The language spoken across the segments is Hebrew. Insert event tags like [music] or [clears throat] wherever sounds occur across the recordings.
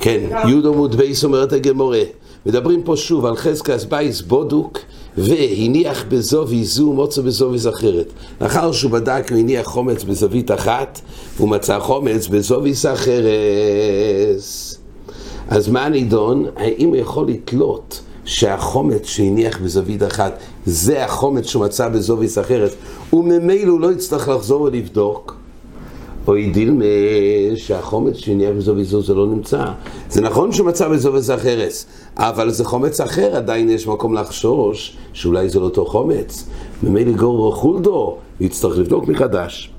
כן, י' עמוד ב' אומרת הגמרא. מדברים פה שוב על חזקת בית בדוק והניח בזווית זו ומצא בזווית אחרת. לאחר שהוא בדק והניח חמץ בזווית אחת, הוא מצא חמץ בזווית אחרת. אז מה הנידון? האם הוא יכול לתלות שהחמץ שהניח בזווית אחת זה החמץ שהוא מצא בזווית אחרת וממילא הוא לא יצטרך לחזור ולבדוק? או דילמה שהחומץ שהניח בזוויז זו זה לא נמצא. זה נכון שהוא מצא בזוויז אחרת, אבל זה חומץ אחר, עדיין יש מקום לחשוש שאולי זה לא אותו חומץ. ממילא גור חולדו, יצטרך לבדוק מחדש.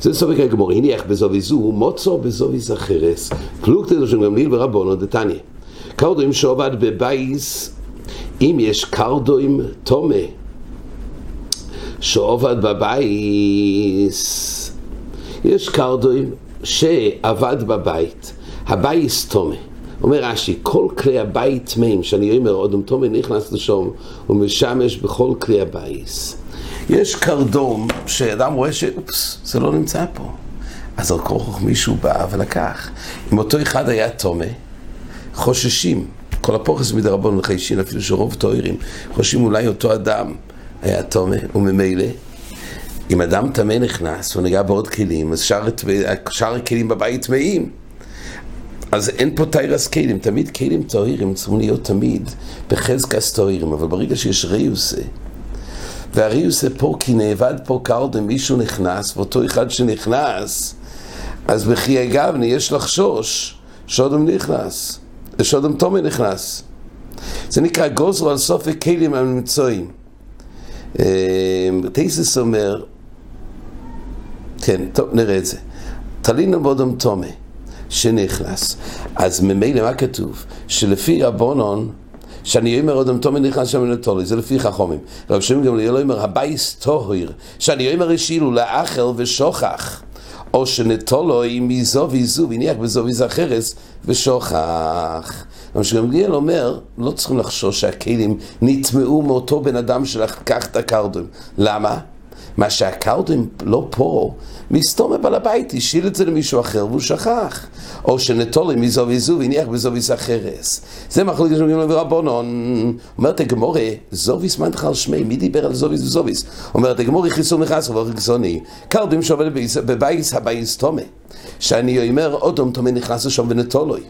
זה סופק הגמור, הניח בזוביזו, מוצו בזוביז אחרס. פלוגתא של גמליאל ורבונו דתניא. קרדוים שעובד בבייס, אם יש קרדוים תומה, שאבד בבית, יש קרדום שאבד בבית, הבית טמא. אומר רש"י, כל כלי הבית טמאים, שאני אומר, אדם טמא נכנס לשם, הוא משמש בכל כלי הבית. יש קרדום שאדם רואה שאופס, זה לא נמצא פה. אז על כרחך מישהו בא ולקח. אם אותו אחד היה טמא, חוששים, כל הפחות מדרבנן חיישינן, אפילו שרוב טהורים, חושבים אולי אותו אדם היה תומה, וממילא, אם אדם טמא נכנס, הוא נגע בעוד כלים, אז שאר, שאר הכלים בבית טמאים. אז אין פה תיירס כלים, תמיד כלים טהירים צריכים להיות תמיד בחזקס טהירים, אבל ברגע שיש ריוסה, והריוסה פה כי נאבד פה קרדם, מישהו נכנס, ואותו אחד שנכנס, אז בכי הגבני יש לחשוש שאודם נכנס, שאדם טמא נכנס. זה נקרא גזרו על ספק הכלים המצויים. תייסס אומר, כן, טוב, נראה את זה. תלינו באדם טמא. שנכנס. אז ממילא מה כתוב? שלפי רבנן, שאני אומר אדם טמא נכנס שם ונטלו, זה לפי חכמים. רבן שמעון גמליאל אומר, הבית טהור, שאני אומר השאילו לאחר ושכח. או שנטולוי מזו ויזו, והניח בזו ויזו אחרס, ושוכח. רב שמעון גמליאל אומר, לא צריכים לחשוש שהכלים נטמעו מאותו בן אדם שלקח את הקרדום. למה? מה שהקרדום לא פה, מסתום בעל הבית, השאיל את זה למישהו אחר והוא שכח. או שנטולי מזו וזו והניח בזוביס אחרס. זה מחלוקת של גמליאל ורבונון. אומרת הגמורה, זוביס מנתך על שמי, מי דיבר על זוביס וזוביס? אומרת הגמרא, חסורי מחסרא והכי קתני. קרדום שאבד בבית הבית טמא. שאני אומר, אדם טמא נכנס לשם ונטלו.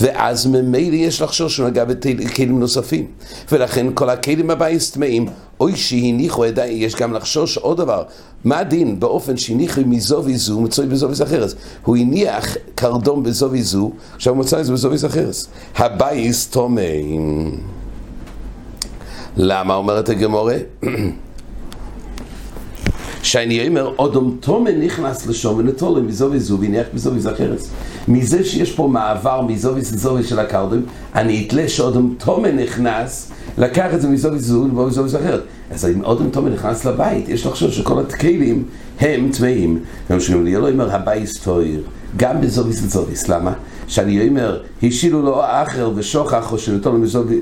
ואז ממילא יש לחשוש מגע בכלים נוספים. ולכן כל הכלים הבית טמאים, או שהניחו, יש גם לחשוש עוד דבר. מה הדין באופן שהניחו בזווית זו, מצאו בזווית אחרת? הוא הניח קרדום בזווית זו, עכשיו הוא מצא את זה בזווית אחרת. הבית טמאים. למה אומרת הגמרא? [clears throat] שאני אומר, אדם טמא נכנס לשם ונטלו מזווית זו והניחו בזווית אחרת. מזה שיש פה מעבר מזווית זו של הקרדום, אני אתלה שאדם טמא נכנס, לקח את זה מזווית זו לזווית אחרת. אז אם אדם טמא נכנס לבית, יש לחשוש שכל הכלים הם טמאים. גם שאני לא אומר הבית טהור, גם בזווית וזווית, למה? שאני אומר, השאילו לאחר ושכח או שנטלו מזו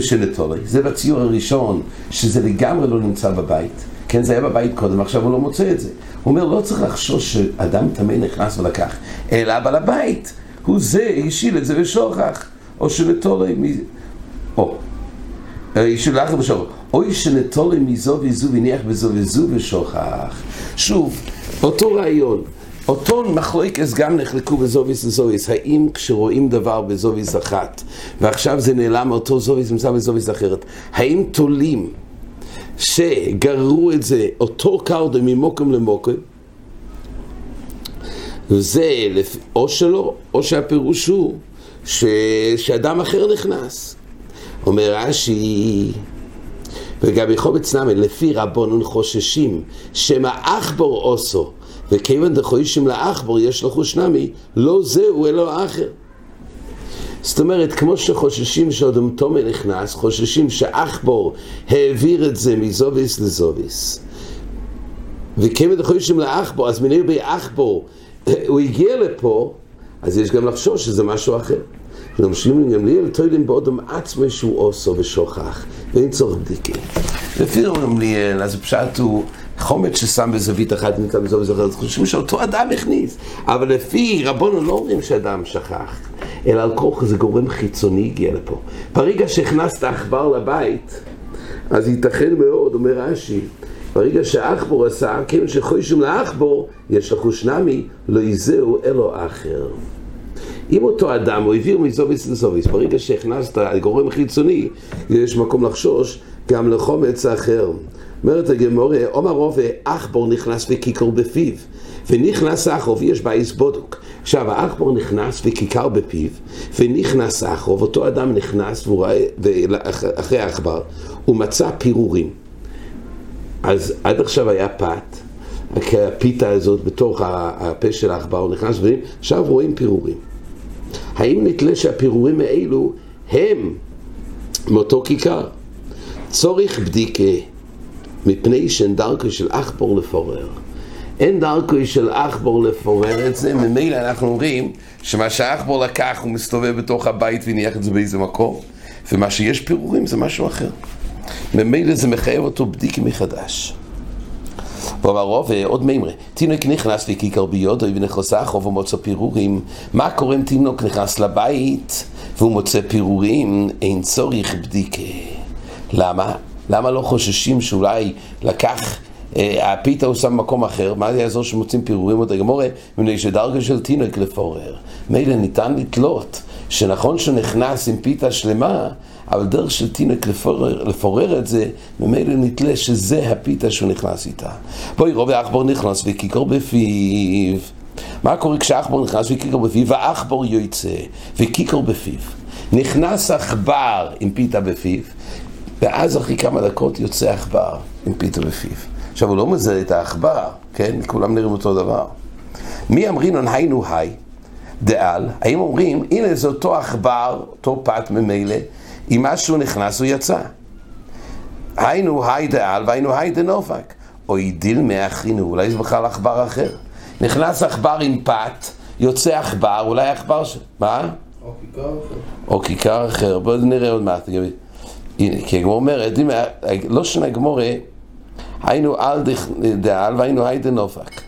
שנטולו. זה בציור הראשון, שזה לגמרי לא נמצא בבית. כן, זה היה בבית קודם, עכשיו הוא לא מוצא את זה. הוא אומר, לא צריך לחשוש שאדם טמא נכנס ולקח, אלא בעל הבית, הוא זה, השיל את זה ושוכח, או שנטולי מ... או, השיל לאחר ושוכח, אוי שנטולי מזו וזו והניח בזו וזו ושוכח. שוב, אותו רעיון. אותו מחלוקס גם נחלקו בזוביס וזוביס, האם כשרואים דבר בזוביס אחת ועכשיו זה נעלם אותו זוביס נמצא בזוביס אחרת, האם תולים שגררו את זה, אותו קרדו ממוקם למוקם, וזה או שלא, או שהפירוש הוא ש... שאדם אחר נכנס. אומר רש"י, וגם חובץ נמי, לפי רבונון חוששים, שמא עכבור עושו, וכיוון דחוישים לעכבור יש לו חוש נמי, לא זהו אלא אחר. זאת אומרת, כמו שחוששים שאודם תומר נכנס, חוששים שאחבור העביר את זה מזוביס לזוביס. וכיוון חוששים לאחבור, אז מנהל באחבור, הוא הגיע לפה, אז יש גם לחשוש שזה משהו אחר. גם שמעון גמליאל טוענים באודם עצמו שהוא עושו ושוכח, ואין צורך בדיקה. לפי גמליאל, אז הפשט הוא, חומץ ששם בזווית אחת נמצא בזווית אחרת, חושבים שאותו אדם הכניס. אבל לפי רבונו לא אומרים שאדם שכח, אלא על כוח איזה גורם חיצוני הגיע לפה. ברגע שהכנסת עכבר לבית, אז ייתכן מאוד, אומר רש"י, ברגע שהעכבור עשה, כיוון שחוישום לעכבור, יש לחוש נמי, לא יזהו אלו אחר. אם אותו אדם, הוא העביר מזוביס לזוביס, ברגע שהכנסת גורם חיצוני, יש מקום לחשוש גם לחומץ אחר. אומרת הגמורה, עומר רובה עכבור נכנס וכיכר בפיו, ונכנס אחרוב, יש בעיס בודוק. עכשיו, העכבור נכנס וכיכר בפיו, ונכנס אחרוב, אותו אדם נכנס וראה, אחרי העכבר, הוא מצא פירורים. אז עד עכשיו היה פת, הפיתה הזאת בתוך הפה של העכבר, הוא נכנס ודברים, עכשיו רואים פירורים. האם נתלה שהפירורים האלו הם מאותו כיכר? צורך בדיקה מפני שאין דרכו של עכבור לפורר. אין דרכו של עכבור לפורר את זה, ממילא אנחנו אומרים שמה שהעכבור לקח הוא מסתובב בתוך הבית והניח את זה באיזה מקום, ומה שיש פירורים זה משהו אחר. ממילא זה מחייב אותו בדיקה מחדש. ואומר רוב, עוד מימרה, תינוק נכנס לכיכר ביודו ונכנסה חוב ומוצא פירורים. מה קורה אם תינוק נכנס לבית והוא מוצא פירורים? אין צורך בדיקה. למה? למה לא חוששים שאולי לקח, אה, הפיתה הוא שם במקום אחר, מה זה יעזור שמוצאים פירורים עוד הגמורה? מפני שדרגה של תינוק לפורר. מילא ניתן לתלות, שנכון שהוא נכנס עם פיתה שלמה, אבל דרך של תינוק לפורר, לפורר את זה, ממילא נתלה שזה הפיתה שהוא נכנס איתה. בואי רובי עכבור נכנס וכיכר בפיו. מה קורה כשעכבור נכנס וכיכר בפיו, והעכבור יוצא וכיכר בפיו. נכנס עכבר עם פיתה בפיו, ואז אחרי כמה דקות יוצא עכבר עם פיתה בפיו. עכשיו הוא לא מזהה את העכבר, כן? כולם נראים אותו דבר. מי אמרינן היינו היי? דעל, האם אומרים, הנה זה אותו עכבר, אותו פת ממילא, אם משהו נכנס הוא יצא. היינו האי דעל והיינו האי דנפק. או דילמא אחרינא, אולי זה בכלל עכבר אחר. נכנס עכבר עם פת, יוצא עכבר, אולי עכבר ש... מה? או כיכר אחר. או כיכר אחר, בואו נראה עוד מעט. כי הגמרא אומרת, לא שנא היינו האי דעל והיינו האי דנפק.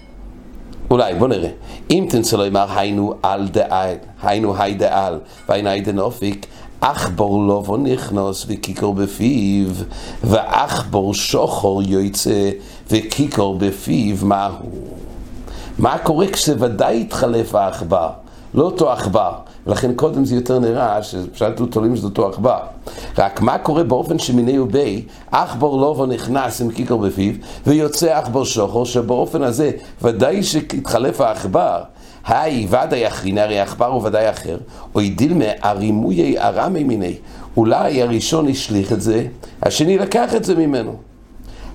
אולי, בוא נראה. אם תנסה לומר היינו האי דעל, היינו האי דעל והיינו היי דנופק, עכבור לובו נכנוס וכיכר בפיו, ועכבור שוחור יוצא וכיכר בפיו, מהו? מה קורה כשוודאי התחלף העכבר? לא אותו עכבר, ולכן קודם זה יותר נראה שפשוט תולים שזה אותו עכבר. רק מה קורה באופן שמיני ובי, עכבור לובו נכנס עם כיכר בפיו, ויוצא עכבור שוחור, שבאופן הזה ודאי שהתחלף העכבר. היי ודאי אחריני, הרי עכבר הוא ודאי אחר, או דילמה הרימויי ארמי מיני. אולי הראשון השליך את זה, השני לקח את זה ממנו.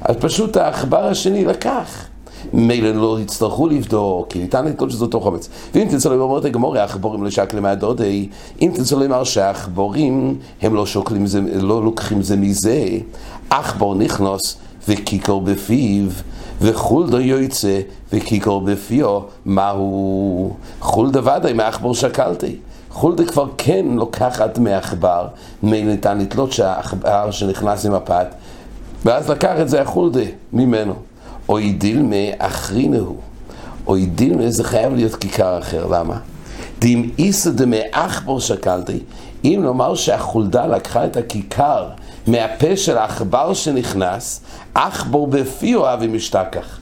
אז פשוט העכבר השני לקח. מילא לא יצטרכו לבדוק, כי ניתן לתלות שזה אותו חומץ. ואם תרצה לומר את הגמור, העכבורים לא שקלים מהדודי, אם תרצה לומר שהעכבורים הם לא שוקלים זה, לא לוקחים זה מזה, עכבור נכנוס וכיכר בפיו. וחולדו יוצא וכיכר בפיו, מהו? חולדה ודאי מעכבר שקלתי. חולדה כבר כן לוקחת מעכבר, ניתן לתלות שהעכבר שנכנס עם הפת, ואז לקח את זה החולדה ממנו. אוי דילמה אחרינו. אוי דילמה זה חייב להיות כיכר אחר, למה? דאם איסא דמעכבר שקלתי, אם נאמר שהחולדה לקחה את הכיכר מהפה של העכבר שנכנס, עכבור בפיו אבי משתכח.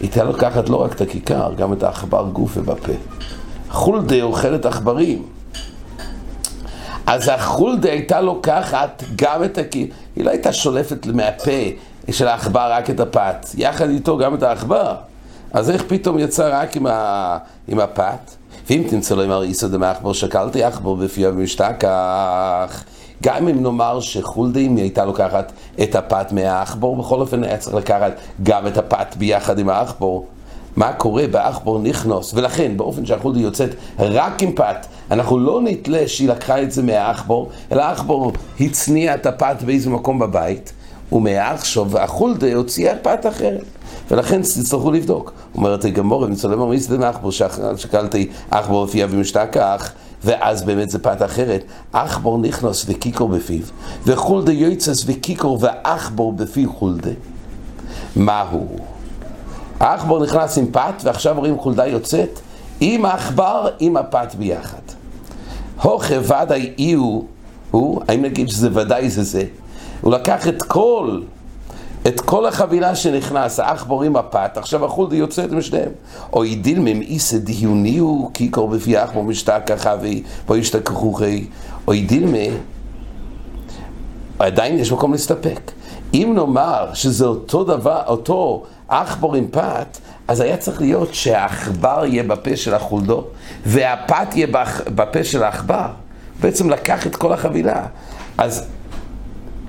היא הייתה לוקחת לא רק את הכיכר, גם את העכבר גוף ובפה. חולדה אוכלת עכברים. אז החולדה הייתה לוקחת גם את הכיכר, היא לא הייתה שולפת מהפה של העכבר רק את הפת, יחד איתו גם את העכבר. אז איך פתאום יצא רק עם, ה... עם הפת? ואם תמצא לו אמר איסא דמעכבר שקלתי עכבר בפיו ומשתכח גם אם נאמר שחולדים היא הייתה לוקחת את הפת מהעכבור, בכל אופן היה צריך לקחת גם את הפת ביחד עם העכבור. מה קורה בעכבור נכנוס, ולכן באופן שהחולדה יוצאת רק עם פת, אנחנו לא נתלה שהיא לקחה את זה מהעכבור, אלא העכבור הצניע את הפת באיזה מקום בבית, ומעכשיו החולדה הוציאה פת אחרת. ולכן תצטרכו לבדוק. אומרת הגמור, אם צלם מי זה מעכבור, שקלתי עכבור הופיע ומשתכח, ואז באמת זה פת אחרת. עכבור נכנס וקיקור בפיו, וחולדה יוצס וקיקור ועכבור בפיו חולדה. מהו? העכבר נכנס עם פת, ועכשיו רואים חולדה יוצאת עם העכבר, עם הפת ביחד. הוכה ודאי אי הוא, האם נגיד שזה ודאי זה זה? הוא לקח את כל, את כל החבילה שנכנס, העכבור עם הפת, עכשיו החולדה יוצאת משניהם. או ידיל ממאיסא דיוניהו, כי קור בפי העכבור משתכח חבי, בו ישתכחו חי, או ידיל מ... עדיין יש מקום להסתפק. אם נאמר שזה אותו דבר, אותו עכבור עם פת, אז היה צריך להיות שהעכבר יהיה בפה של החולדו, והפת יהיה בפה של העכבר. בעצם לקח את כל החבילה. אז,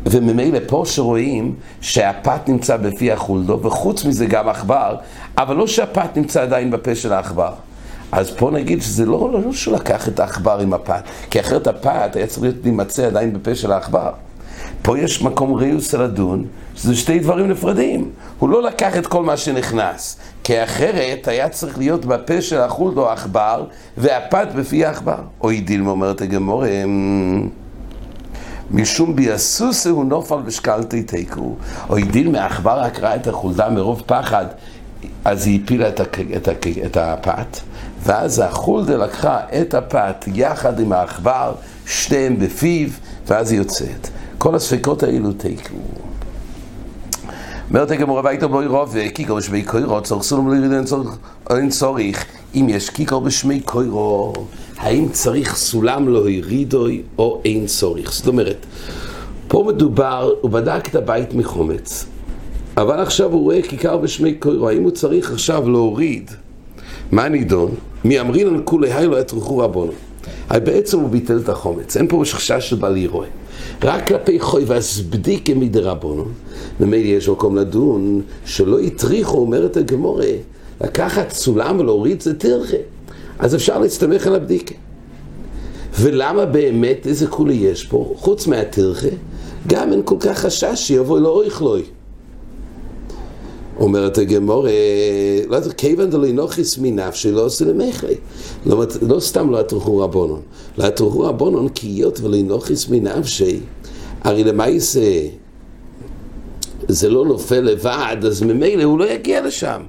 וממילא פה שרואים שהפת נמצא בפי החולדו, וחוץ מזה גם עכבר, אבל לא שהפת נמצא עדיין בפה של העכבר. אז פה נגיד שזה לא, לא, לא שהוא לקח את העכבר עם הפת, כי אחרת הפת היה צריך להימצא עדיין בפה של העכבר. פה יש מקום ריוס לדון, שזה שתי דברים נפרדים. הוא לא לקח את כל מה שנכנס, כי אחרת היה צריך להיות בפה של החולד או עכבר, והפת בפי העכבר. אוי דילמה אומרת הגמור, משום ביאסוסה הוא נופל ושקלתי תיקו. אוי דילמה, העכבר רק ראה את החולדה מרוב פחד, אז היא הפילה את, הק... את, הק... את הפת, ואז החולדה לקחה את הפת יחד עם העכבר, שניהם בפיו, ואז היא יוצאת. כל הספקות האלו תיקו. אומרת הגמורה ביתו בוי רוב קיקו בשמי קוירו צורך סולם ליריד אין צורך אם יש קיקו בשמי קוירו האם צריך סולם לא ירידוי או אין צורך? זאת אומרת פה מדובר, הוא בדק את הבית מחומץ אבל עכשיו הוא רואה כיכר בשמי קוירו האם הוא צריך עכשיו להוריד? מה נידון? מי אמרינן כולי היי לא יתרחו רבונו בעצם הוא ביטל את החומץ אין פה חשש של בעלי רואה רק כלפי חוי והסבדיקה מדרבנו, ממילא יש מקום לדון שלא הטריחו, אומרת הגמורה, לקחת סולם ולהוריד זה תרחה. אז אפשר להסתמך על הבדיקה. ולמה באמת, איזה כולי יש פה, חוץ מהתרחה, גם אין כל כך חשש שיבוא לא אויכלוי. אומרת הגמור, לא יודע, כיוון דלוי נוכיס מנפשי לא עושה למחלי. לא, לא סתם לא הטרחו רבונון, לא הטרחו רבונון כי היות נוכיס מנפשי, הרי למעשה זה לא נופל לבד, אז ממילא הוא לא יגיע לשם.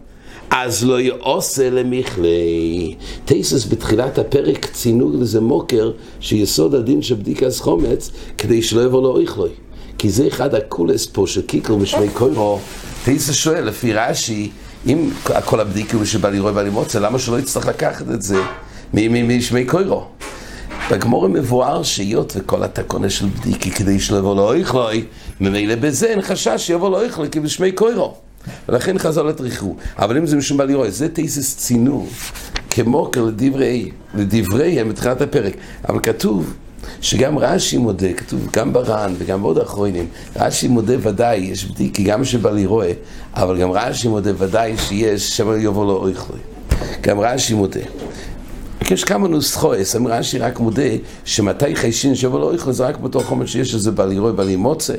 אז לא יעושה למכלי. טייסס בתחילת הפרק ציינו לזה מוקר שיסוד הדין של בדיקת חומץ כדי שלא יבוא לו איכלוי. כי זה אחד הקולס פה של קיקל בשמי קוירו טייסה שואל, לפי רש"י, אם כל הבדיקה הוא שבא לראות ואני מוצא, למה שלא יצטרך לקחת את זה משמי קוירו? בגמור מבואר שהיות וכל התקונה של בדיקי כדי שלא יבוא לו איכלוי, ממילא בזה אין חשש שיבוא לו איכלוי כי בשמי קוירו. ולכן חז"ל הטריחו. אבל אם זה משום בעלי רואה, זה תייסס צינו, כמו לדברי, לדבריהם בתחילת הפרק. אבל כתוב שגם רש"י מודה, כתוב גם בר"ן וגם בעוד אחרונים, רש"י מודה ודאי, יש בדיקי גם שבעלי רואה, אבל גם רש"י מודה ודאי שיש שם יבוא לו אויכלוי. גם רש"י מודה. יש כמה נוסחויס, אמר רש"י רק מודה שמתי חיישין שיבוא לו אויכלוי זה רק בתוך חומר שיש איזה בעלי רואה, בעלי מוצא.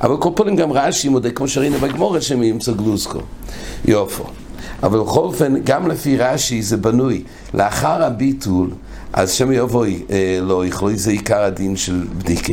אבל כל פעמים גם רש"י מודה, כמו שראינו בגמורת שהם ימצא גלוסקו. יופו. אבל בכל אופן, גם לפי רש"י זה בנוי לאחר הביטול אז שם יבואי אה, לא יכלוי, זה עיקר הדין של בדיקה.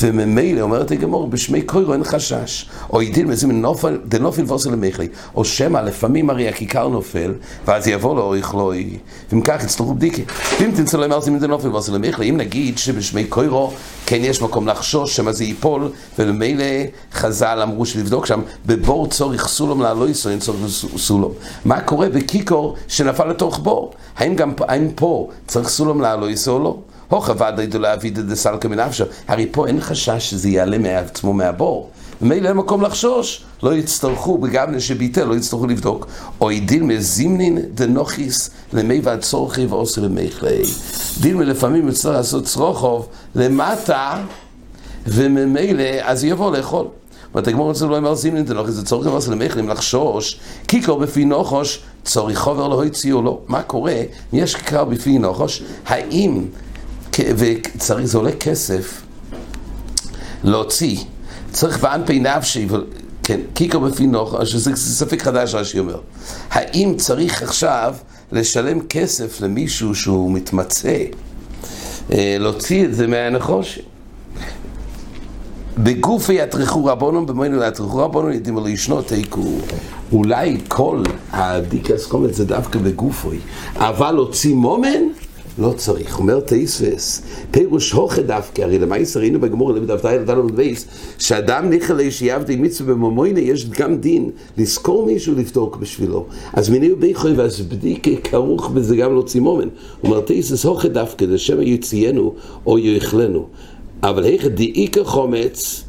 וממילא אומרת הגמור, בשמי קוירו אין חשש. או ידין מזה מנופל, דנופל ועושה למכלי. או שמא, לפעמים הרי הכיכר נופל, ואז יבוא לו או יכלוי. ואם כך יצטרכו בדיקה. ואם תמצא להם ארצים דנופל ועושה למכלי, אם נגיד שבשמי קוירו כן יש מקום לחשוש שמא זה ייפול, וממילא חז"ל אמרו שלבדוק שם, בבור צורך סולום לעלוי אין צורך סולום. מה קורה בקיקור שנפל לתוך בור? האם גם האם פה צריך סולם לעלויס או לא? הוכה ודאי דו להביד את דסלקה מנפשו. הרי פה אין חשש שזה יעלה מעצמו מהבור. ומילא אין מקום לחשוש, לא יצטרכו, בגבנה שביטל, לא יצטרכו לבדוק. או דין מזימנין דנוכיס למי ועד צורכי ועושה למיכלי. דין לפעמים יצטרך לעשות צרוכוב למטה, וממילא אז יבוא לאכול. ותגמור אצלנו לא אמר זימנין דנוכיס, זה צורך ועושה למיכלים לחשוש, קיקו בפי נוחוש צורי חובר לא הציעו לו. מה קורה? יש כיכר בפי נוחוש, האם, וצריך, זה עולה כסף להוציא, צריך ואנפי נפשי, כן, כיכר בפי נוחוש, שזה ספק חדש רש"י אומר. האם צריך עכשיו לשלם כסף למישהו שהוא מתמצא, אה, להוציא את זה מהנחושי? בגופי יטרחו רבונם, במוינו יטרחו רבונם, ידימו לישנו תיקו. אולי כל הבדיקס חומץ זה דווקא בגופוי, אבל להוציא מומן? לא צריך. אומר תייספס, פירוש הוכה דווקא, הרי למעשה ראינו בגמור לבדף תאי לדלו בייס, שאדם נכלה שיעבדי מצווה במומוינה, יש גם דין לזכור מישהו לבדוק בשבילו. אז מיני וביכוי ואז בדיקה כרוך בזה גם להוציא מומן. אומר תייספס הוכה דווקא, לשם יציינו או יאכלנו. אבל איך דאיקה חומץ,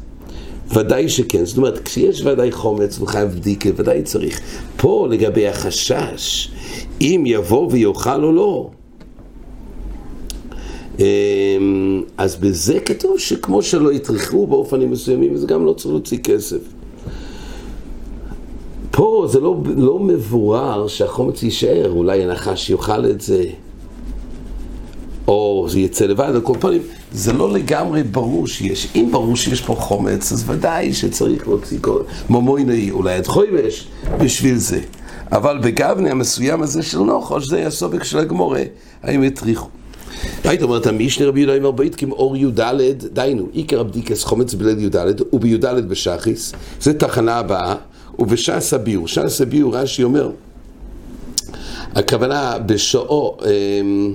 ודאי שכן, זאת אומרת, כשיש ודאי חומץ וחייב בדיקה, ודאי צריך. פה לגבי החשש, אם יבוא ויאכל או לא, אז בזה כתוב שכמו שלא יטרחו באופנים מסוימים, זה גם לא צריך להוציא כסף. פה זה לא, לא מבורר שהחומץ יישאר, אולי הנחש יאכל את זה, או זה יצא לבד, על כל פנים, זה לא לגמרי ברור שיש. אם ברור שיש פה חומץ, אז ודאי שצריך להוציא כל... מומויני, אולי עד חויבש, בשביל זה. אבל בגבנה המסוים הזה של נוחוש, זה הסובק של הגמורה, האם הטריחו. היית אומרת, המשנה רבי יהודה אומר בית אור י"ד, דיינו, עיקר הבדיקס חומץ בליל י"ד, ובי"ד בשחיס, זה תחנה הבאה, ובש"ס הביור. ש"ס הביור, רש"י אומר, הכוונה בשעו, אמ,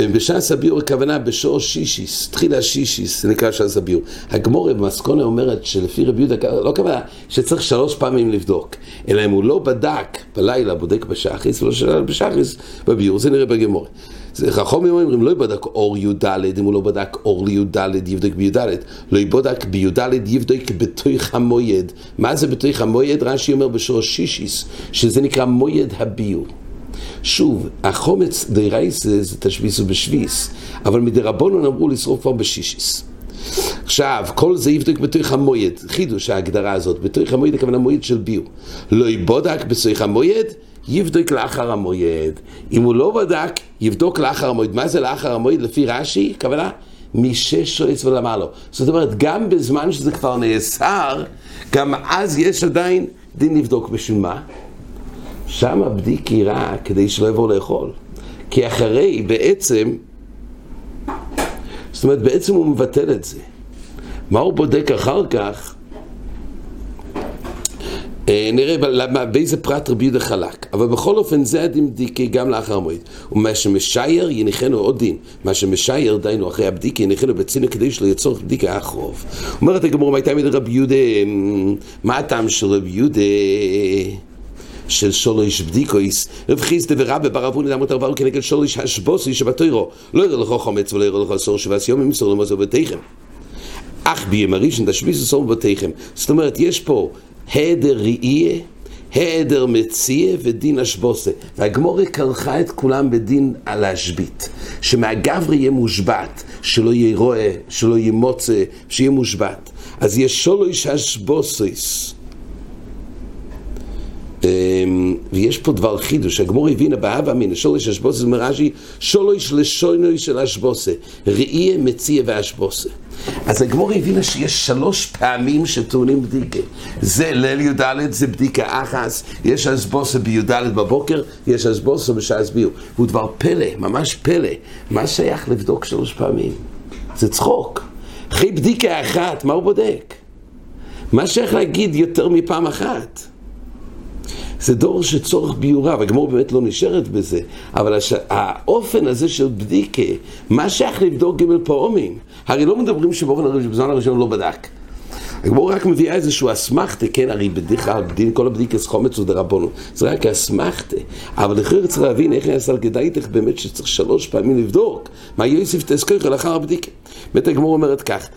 בש"ס הביור הכוונה בשעו שישיס, תחילה שישיס, זה נקרא ש"ס הביור. הגמורה במסקונה אומרת שלפי רבי יהודה, לא כוונה שצריך שלוש פעמים לבדוק, אלא אם הוא לא בדק בלילה, בודק בשחיס, ולא שאלה בשחיס, בביור, זה נראה בגמורה. חכמים אומרים, לא יבדק אור י"ד, אם הוא לא בדק אור לי"ד, יבדק בי"ד. לא יבדק בי"ד, יבדק בתוך המויד. מה זה בתוך המויד? רש"י אומר בשורש שישיס, שזה נקרא מויד הביור. שוב, החומץ דרייס זה תשביס ובשביס, אבל מדרבנון אמרו לשרוף כבר בשישיס. עכשיו, כל זה יבדוק בתוך המויד, חידוש ההגדרה הזאת, בתוך המויד הכוונה מויד של ביור. לא יבודק בתוך המויד, יבדוק לאחר המועד. אם הוא לא בדק, יבדוק לאחר המועד. מה זה לאחר המועד? לפי רש"י, כוונה? משש שועץ ולמעלה. זאת אומרת, גם בזמן שזה כבר נאסר, גם אז יש עדיין דין לבדוק. בשביל מה? שם הבדיק יראה כדי שלא יבוא לאכול. כי אחרי, בעצם, זאת אומרת, בעצם הוא מבטל את זה. מה הוא בודק אחר כך? אה, נראה באיזה פרט רבי יהודה חלק. אבל בכל אופן זה הדין בדיקי גם לאחר המועד. ומה שמשייר יניחנו עוד דין. מה שמשייר דיינו אחרי הבדיקה יניחנו בצינו כדי שלא יצורך בדיקה אחרוב. אומרת הגמור מה הייתה מדי רבי יהודה, מה הטעם של רבי יהודה? של שולש בדיקויס, רב חיסדה ורבה ברבוני דמות ארבעו כנגד שולש השבוסי שבתוירו, לא יראה לך חומץ ולא יראה לך אסור שבעש יום ימסור למזור בתיכם. אך ביום הראשון תשביס אסור בתיכם. זאת אומרת, יש פה היעדר ראייה, היעדר מציע ודין אשבוסה. והגמורה כרכה את כולם בדין על להשבית. שמהגברי יהיה מושבת, שלא יהיה רואה, שלא יהיה מוצא, שיהיה מושבת. אז יש שולוש אשבוסס. אמ, ויש פה דבר חידוש, הגמור הבינה באהבה מן שולש אשבוסה, זה מרש"י, שולש לשונוי של אשבוסה, ראייה, מציע ואשבוסה. אז הגמור הבינה שיש שלוש פעמים שטעונים בדיקה. זה ליל י"ד, זה בדיקה אחס, יש אשבוסה בי"ד בבוקר, יש אשבוסה בשעה ביור. הוא דבר פלא, ממש פלא. מה שייך לבדוק שלוש פעמים? זה צחוק. אחרי בדיקה אחת, מה הוא בודק? מה שייך להגיד יותר מפעם אחת? זה דור שצורך ביורה, והגמור באמת לא נשארת בזה, אבל הש... האופן הזה של בדיקה, מה שייך לבדוק ג' פעמים? הרי לא מדברים שבזמן הראשון לא בדק. הגמור רק מביאה איזשהו אסמכתה, כן, הרי כלל בדין כל הבדיקס חומץ ודרבנו, זה רק אסמכתה, אבל לכן צריך להבין איך נעשה על כדאיתך באמת שצריך שלוש פעמים לבדוק מה יוסיף תזכרך לאחר הבדיקה. באמת הגמור אומרת כך,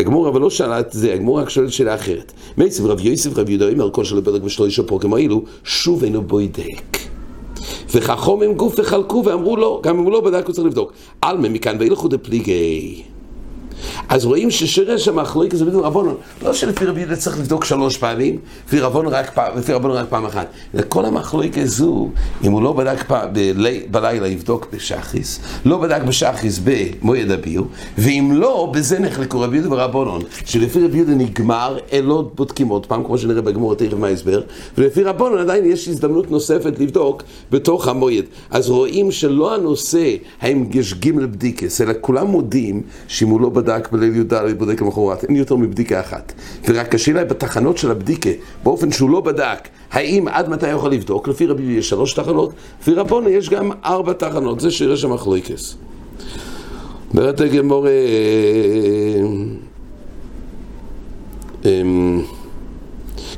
הגמור אבל לא שאלה את זה, הגמור רק שואלת שאלה אחרת. מייסב רב יוסף רב יהודה אומר כל שלא בדק בשלושה פרקים האלו, שוב אינו בוידק. וחכום גוף וחלקו ואמרו לו, גם אם הוא לא בדק הוא צריך לבדוק. עלמה מכאן וילכו דפליגי. אז רואים ששרש המחלוקת זה בדיוק רבונון, לא שלפי רבי יהודה צריך לבדוק שלוש פעמים, לפי רבונון רק, רק פעם אחת. כל המחלוקת זו, אם הוא לא בדק פעם, בלילה יבדוק בשחיס, לא בדק בשחיס במועד הביור, ואם לא, בזה נחלקו רבי יהודה ורבונון, שלפי רבי יהודה נגמר, לא בודקים עוד פעם, כמו שנראה בגמור תכף מההסבר, ולפי רבונון עדיין יש הזדמנות נוספת לבדוק בתוך המועד. אז רואים שלא הנושא האם יש גימל בדיקס, אלא כולם מודים שאם הוא לא בדק בליל י"ד בודק למחרת, אין יותר מבדיקה אחת. ורק השאלה בתחנות של הבדיקה, באופן שהוא לא בדק, האם עד מתי יכול לבדוק? לפי רבי יש שלוש תחנות, לפי רבונה יש גם ארבע תחנות, זה שיש שם מחלוקס. אומרת הגמור...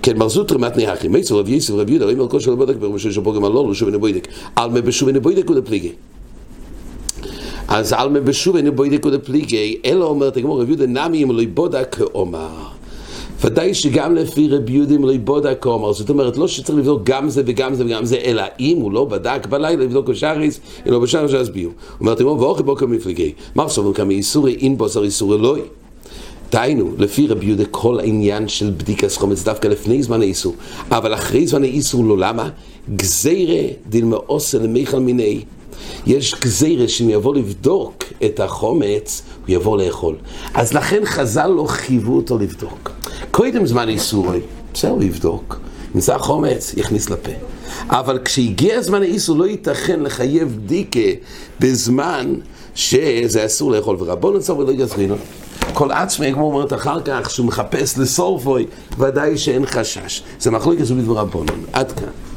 כן, מרזות רמת נהכי, מייסר רב יסף רב יהודה, רואים על כושר לבודק ברמשו שבו גם הלולו שוב נבוידק, על מבשוב נבוידק ולפליגי. אז על מבשוב נבוידק ולפליגי, אלא אומרת הגמור רב יהודה נמי אם לא יבודק כאומר. ודאי שגם לפי רבי יהודה אם לא יבודק כאומר, זאת אומרת לא שצריך לבדוק גם זה וגם זה וגם זה, אלא אם הוא לא בדק בלילה לבדוק בשעריס, אם לא בשעריס אז ביו. אומרת הגמור ואוכי בוקר מפליגי, מה בסוף כמה איסורי אין בוסר איסורי אלוהי. דהיינו, לפי רבי יהודה כל העניין של בדיקת חומץ דווקא לפני זמן האיסור, אבל אחרי זמן האיסור לא למה? גזירה דלמאוסה למיכל מיני. יש גזירה שאם יבוא לבדוק את החומץ, הוא יבוא לאכול. אז לכן חז"ל לא חייבו אותו לבדוק. קודם זמן איסור, בסדר, הוא יבדוק. נמצא חומץ, יכניס לפה. אבל כשהגיע זמן האיסור לא ייתכן לחייב בדיקה בזמן שזה אסור לאכול. ורבו נצור ולא יגזרינו. כל עצמי, כמו אומרת אחר כך, שהוא מחפש לסורפוי, ודאי שאין חשש. זה מחלוקת זו בדבר רבונן. עד כאן.